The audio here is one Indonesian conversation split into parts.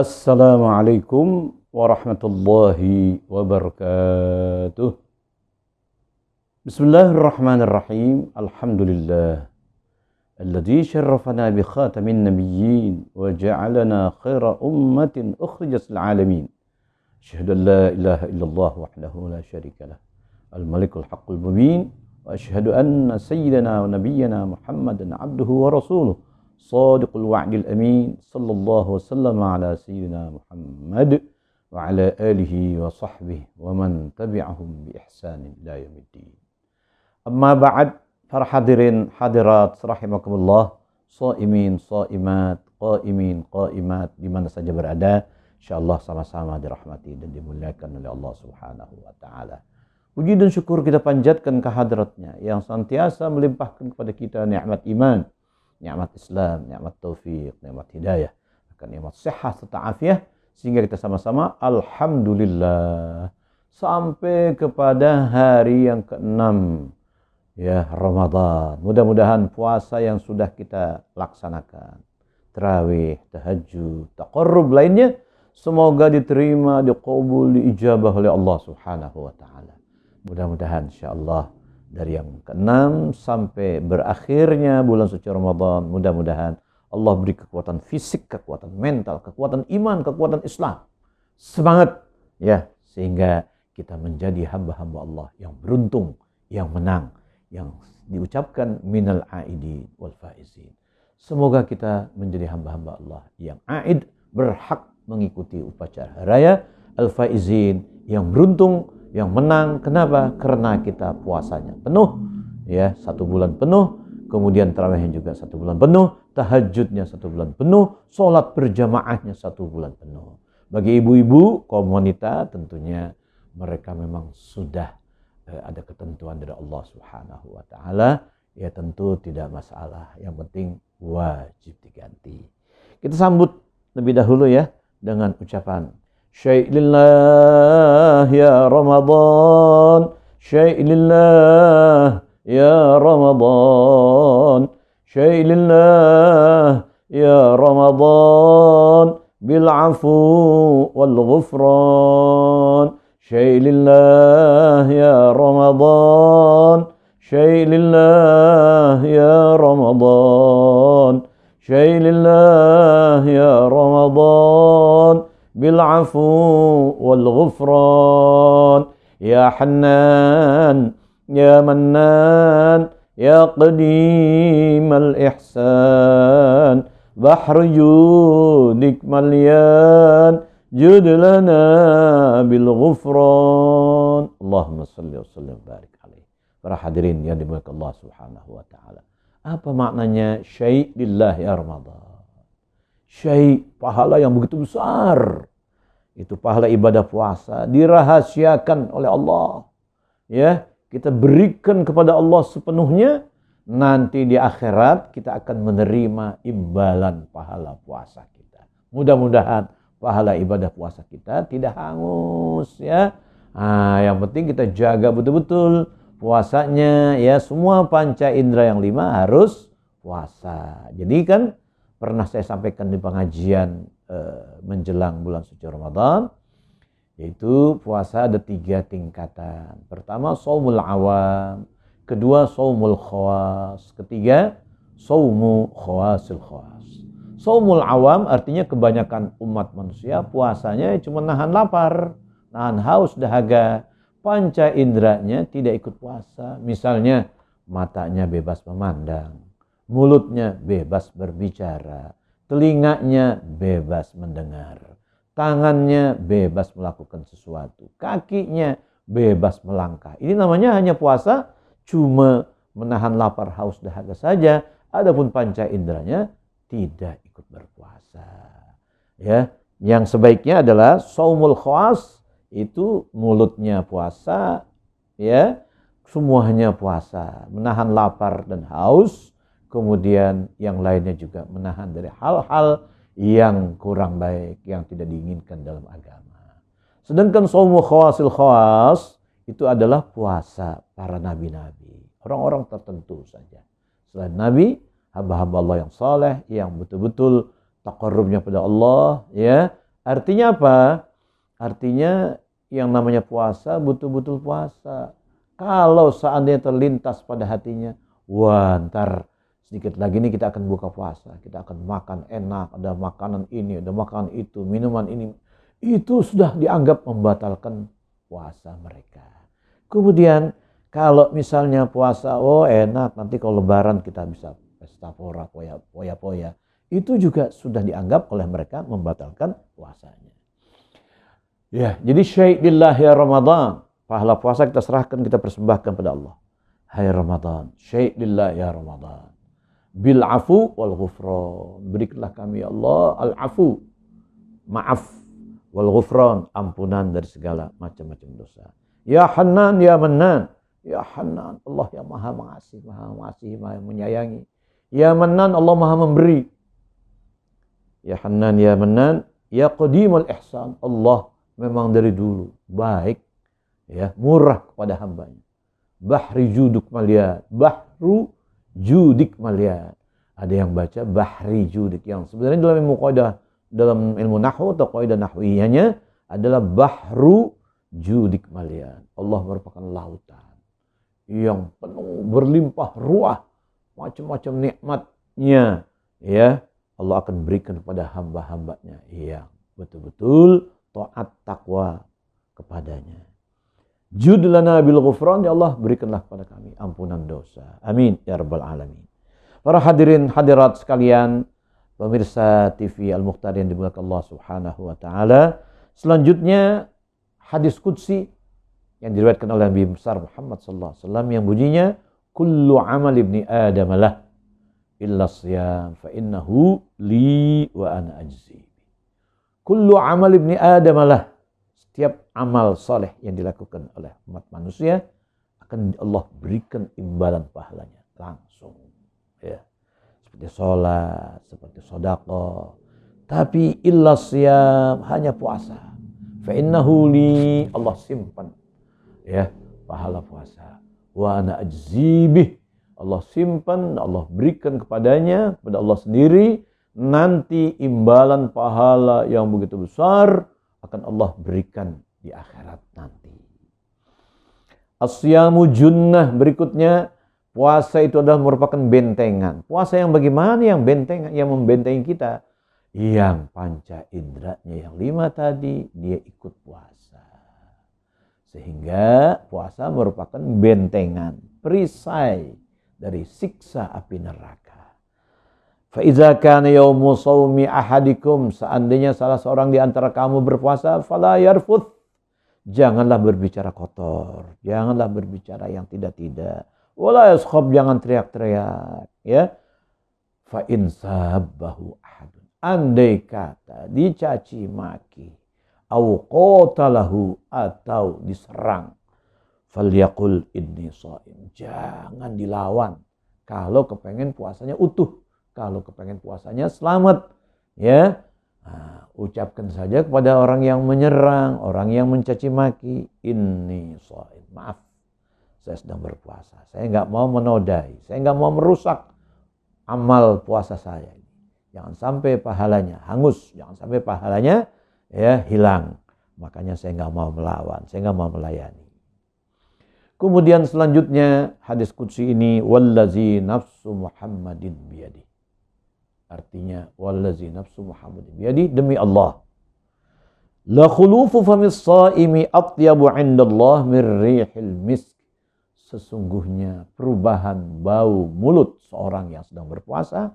Assalamualaikum warahmatullahi wabarakatuh. Bismillahirrahmanirrahim. Alhamdulillah. الذي شرفنا بخاتم النبيين وجعلنا خير أمة أخرجت العالمين أشهد أن لا إله إلا الله وحده لا شريك له الملك الحق المبين وأشهد أن سيدنا ونبينا محمدا عبده ورسوله صادق الوعد الأمين صلى الله وسلم على سيدنا محمد وعلى آله وصحبه ومن تبعهم بإحسان إلى يوم الدين. أما بعد فرحضرين حضرات رحمكم الله صائمين صائمات قائمين قائمات لمن سجبر أداء إن شاء الله سما سما dirahmati dan dimuliakan oleh Allah Subhanahu wa taala. Puji dan syukur kita panjatkan kehadiratnya yang senantiasa melimpahkan kepada kita nikmat nikmat Islam, nikmat taufik, nikmat hidayah, akan nikmat sehat serta afiah sehingga kita sama-sama alhamdulillah sampai kepada hari yang keenam ya Ramadan. Mudah-mudahan puasa yang sudah kita laksanakan, terawih, tahajud, taqarrub lainnya semoga diterima, diqabul, diijabah oleh Allah Subhanahu wa taala. Mudah-mudahan insyaallah dari yang keenam sampai berakhirnya bulan suci Ramadan, mudah-mudahan Allah beri kekuatan fisik, kekuatan mental, kekuatan iman, kekuatan Islam. Semangat ya sehingga kita menjadi hamba-hamba Allah yang beruntung, yang menang yang diucapkan minal aidin wal faizin. Semoga kita menjadi hamba-hamba Allah yang aid berhak mengikuti upacara raya al faizin yang beruntung yang menang kenapa karena kita puasanya penuh ya satu bulan penuh kemudian terawihnya juga satu bulan penuh tahajudnya satu bulan penuh sholat berjamaahnya satu bulan penuh bagi ibu-ibu kaum wanita tentunya mereka memang sudah Eh, ada ketentuan dari Allah Subhanahu wa taala, ya tentu tidak masalah. Yang penting wajib diganti. Kita sambut lebih dahulu ya dengan ucapan شيء لله يا رمضان. شيء لله يا رمضان. شيء لله يا رمضان. بالعفو والغفران. شيء لله يا رمضان. شيء لله يا رمضان. شيء لله يا رمضان. بالعفو والغفران يا حنان يا منان يا قديم الإحسان بحر جودك مليان جد لنا بالغفران اللهم صل وسلم barik alaih para hadirin yang dimuliakan Allah Subhanahu wa taala apa maknanya syai' lillah ya Ramadan syai' pahala yang begitu besar itu pahala ibadah puasa dirahasiakan oleh Allah ya kita berikan kepada Allah sepenuhnya nanti di akhirat kita akan menerima imbalan pahala puasa kita mudah-mudahan pahala ibadah puasa kita tidak hangus ya. Nah, yang penting kita jaga betul-betul puasanya ya semua panca indera yang lima harus puasa. Jadi kan pernah saya sampaikan di pengajian eh, menjelang bulan suci Ramadan yaitu puasa ada tiga tingkatan. Pertama saumul awam, kedua saumul khawas, ketiga saumu khawasil khawas. Saumul awam artinya kebanyakan umat manusia puasanya cuma nahan lapar, nahan haus dahaga. Panca inderanya tidak ikut puasa. Misalnya matanya bebas memandang, mulutnya bebas berbicara, telinganya bebas mendengar, tangannya bebas melakukan sesuatu, kakinya bebas melangkah. Ini namanya hanya puasa cuma menahan lapar haus dahaga saja. Adapun panca inderanya tidak ikut berpuasa. Ya, yang sebaiknya adalah saumul khawas itu mulutnya puasa, ya, semuanya puasa, menahan lapar dan haus, kemudian yang lainnya juga menahan dari hal-hal yang kurang baik, yang tidak diinginkan dalam agama. Sedangkan saumul khawasil khawas itu adalah puasa para nabi-nabi, orang-orang tertentu saja. Selain nabi, hamba-hamba Allah yang saleh, yang betul-betul takarrubnya pada Allah, ya, Artinya apa? Artinya yang namanya puasa betul-betul puasa. Kalau seandainya terlintas pada hatinya, wah ntar sedikit lagi nih kita akan buka puasa. Kita akan makan enak, ada makanan ini, ada makanan itu, minuman ini. Itu sudah dianggap membatalkan puasa mereka. Kemudian kalau misalnya puasa, oh enak, nanti kalau lebaran kita bisa pesta pora, poya, poya, poya. Itu juga sudah dianggap oleh mereka membatalkan puasanya. Ya, jadi syaidillah ya Ramadan. Pahala puasa kita serahkan, kita persembahkan pada Allah. Hai Ramadan, syaidillah ya Ramadan. Bil afu wal ghufran. Berikanlah kami ya Allah al-afu. Maaf. Wal ghufran. Ampunan dari segala macam-macam dosa. Ya Hanan, ya Manan Ya Hanan, Allah yang maha mengasih, maha mengasih, maha menyayangi. Ya Manan, Allah maha memberi. Ya Hanan, ya Manan, ya Qadimul Ihsan. Allah memang dari dulu baik, ya murah kepada hambanya. Bahri juduk maliat, bahru judik maliat. Ada yang baca bahri judik yang sebenarnya dalam ilmu qaidah dalam ilmu nahwu atau qaidah nahwiyahnya adalah bahru judik maliat. Allah merupakan lautan yang penuh berlimpah ruah macam-macam nikmatnya ya Allah akan berikan kepada hamba-hambanya yang betul-betul taat takwa kepadanya judlana bil ghufran ya Allah berikanlah kepada kami ampunan dosa amin ya rabbal alamin para hadirin hadirat sekalian pemirsa TV Al Mukhtar yang dimuliakan Allah Subhanahu wa taala selanjutnya hadis qudsi yang diriwayatkan oleh Nabi besar Muhammad sallallahu alaihi wasallam yang bunyinya kullu amal ibni adam lah illa siyam fa innahu li wa ana ajzi. Kullu amal ibni adam lah setiap amal soleh yang dilakukan oleh umat manusia akan Allah berikan imbalan pahalanya langsung ya seperti sholat seperti sodako tapi illa siyam hanya puasa fa innahu li Allah simpan ya pahala puasa. Wa ana ajzibih. Allah simpan, Allah berikan kepadanya, kepada Allah sendiri, nanti imbalan pahala yang begitu besar akan Allah berikan di akhirat nanti. Asyamu junnah berikutnya puasa itu adalah merupakan bentengan. Puasa yang bagaimana yang benteng yang membentengi kita? Yang panca inderanya yang lima tadi dia ikut puasa. Sehingga puasa merupakan bentengan, perisai dari siksa api neraka. Faiza kana yaumu sawmi ahadikum seandainya salah seorang di antara kamu berpuasa fala yarfuth janganlah berbicara kotor, janganlah berbicara yang tidak-tidak. Wala yaskhab jangan teriak-teriak, ya. Fa in sabbahu ahadun. Andai kata dicaci maki au qatalahu atau diserang falyaqul inni shaim jangan dilawan kalau kepengen puasanya utuh kalau kepengen puasanya selamat ya nah, ucapkan saja kepada orang yang menyerang orang yang mencaci maki ini shaim maaf saya sedang berpuasa saya nggak mau menodai saya nggak mau merusak amal puasa saya jangan sampai pahalanya hangus jangan sampai pahalanya ya hilang. Makanya saya nggak mau melawan, saya nggak mau melayani. Kemudian selanjutnya hadis kudsi ini wallazi nafsu Muhammadin biyadi. Artinya wallazi nafsu Muhammadin biyadi demi Allah. La khulufu famis saimi atyabu indallah mir rihil misk. Sesungguhnya perubahan bau mulut seorang yang sedang berpuasa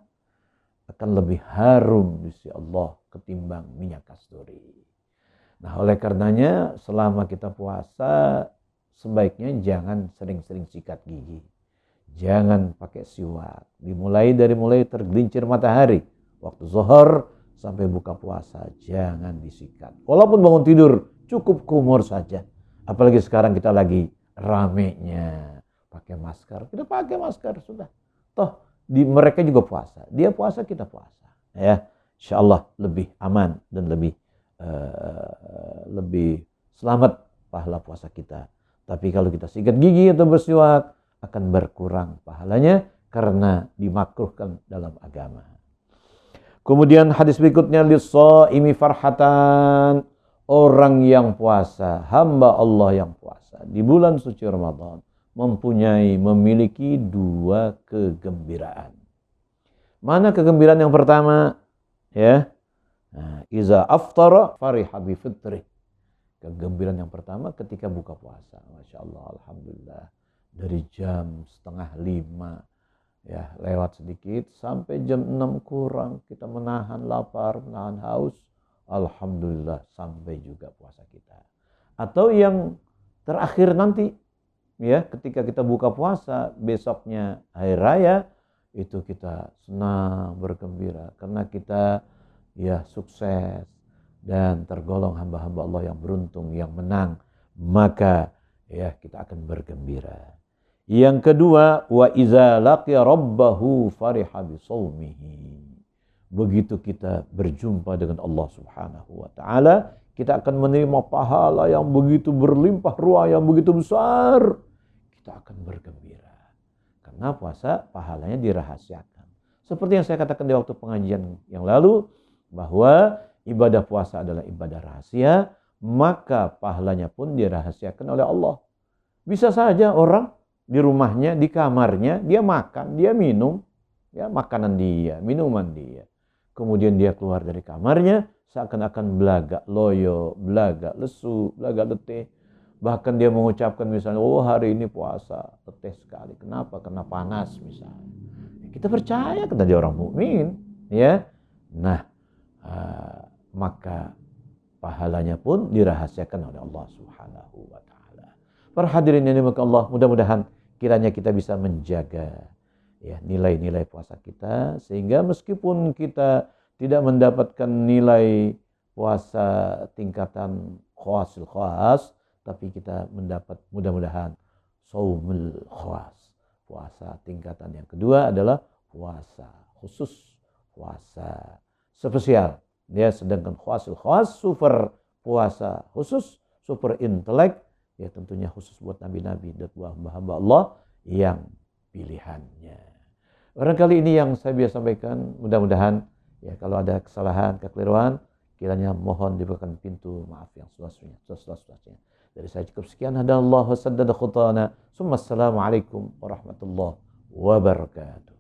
akan lebih harum di sisi Allah ketimbang minyak kasturi. Nah, oleh karenanya selama kita puasa sebaiknya jangan sering-sering sikat gigi. Jangan pakai siwak. Dimulai dari mulai tergelincir matahari waktu zuhur sampai buka puasa jangan disikat. Walaupun bangun tidur cukup kumur saja. Apalagi sekarang kita lagi ramenya pakai masker. Kita pakai masker sudah. Toh di mereka juga puasa. Dia puasa, kita puasa. Ya, insya Allah lebih aman dan lebih uh, lebih selamat pahala puasa kita. Tapi kalau kita sikat gigi atau bersiwak akan berkurang pahalanya karena dimakruhkan dalam agama. Kemudian hadis berikutnya lis-shaimi farhatan orang yang puasa, hamba Allah yang puasa di bulan suci Ramadan mempunyai memiliki dua kegembiraan. Mana kegembiraan yang pertama? Ya. Nah, iza aftara fariha fitri. Kegembiraan yang pertama ketika buka puasa. Masya Allah, Alhamdulillah. Dari jam setengah lima ya lewat sedikit sampai jam 6 kurang kita menahan lapar, menahan haus, alhamdulillah sampai juga puasa kita. Atau yang terakhir nanti ya ketika kita buka puasa besoknya hari raya itu kita senang bergembira karena kita ya sukses dan tergolong hamba-hamba Allah yang beruntung yang menang maka ya kita akan bergembira yang kedua, wa iza laqiya rabbahu fariha bisawmihi. Begitu kita berjumpa dengan Allah Subhanahu wa taala, kita akan menerima pahala yang begitu berlimpah ruah yang begitu besar. Kita akan bergembira. Karena puasa pahalanya dirahasiakan. Seperti yang saya katakan di waktu pengajian yang lalu bahwa ibadah puasa adalah ibadah rahasia, maka pahalanya pun dirahasiakan oleh Allah. Bisa saja orang di rumahnya, di kamarnya, dia makan, dia minum, ya makanan dia, minuman dia. Kemudian dia keluar dari kamarnya, seakan-akan belaga loyo, belaga lesu, belaga letih. Bahkan dia mengucapkan misalnya, oh hari ini puasa, letih sekali. Kenapa? Karena panas misalnya. Kita percaya kata dia orang mukmin, ya. Nah, uh, maka pahalanya pun dirahasiakan oleh Allah Subhanahu wa taala. Para hadirin yang dimiliki Allah, mudah-mudahan kiranya kita bisa menjaga ya nilai-nilai puasa kita sehingga meskipun kita tidak mendapatkan nilai puasa tingkatan khawasil khas tapi kita mendapat mudah-mudahan saumul khas puasa tingkatan yang kedua adalah puasa khusus puasa spesial. Ya sedangkan khawasil khas super puasa khusus super intelek ya tentunya khusus buat nabi-nabi dan buah hamba Allah yang pilihannya. Barangkali ini yang saya biasa sampaikan, mudah-mudahan ya kalau ada kesalahan, kekeliruan, kiranya mohon diberikan pintu maaf yang seluas-luasnya. Dari saya cukup sekian. Hadallahu saddada khutana. Assalamualaikum warahmatullahi wabarakatuh.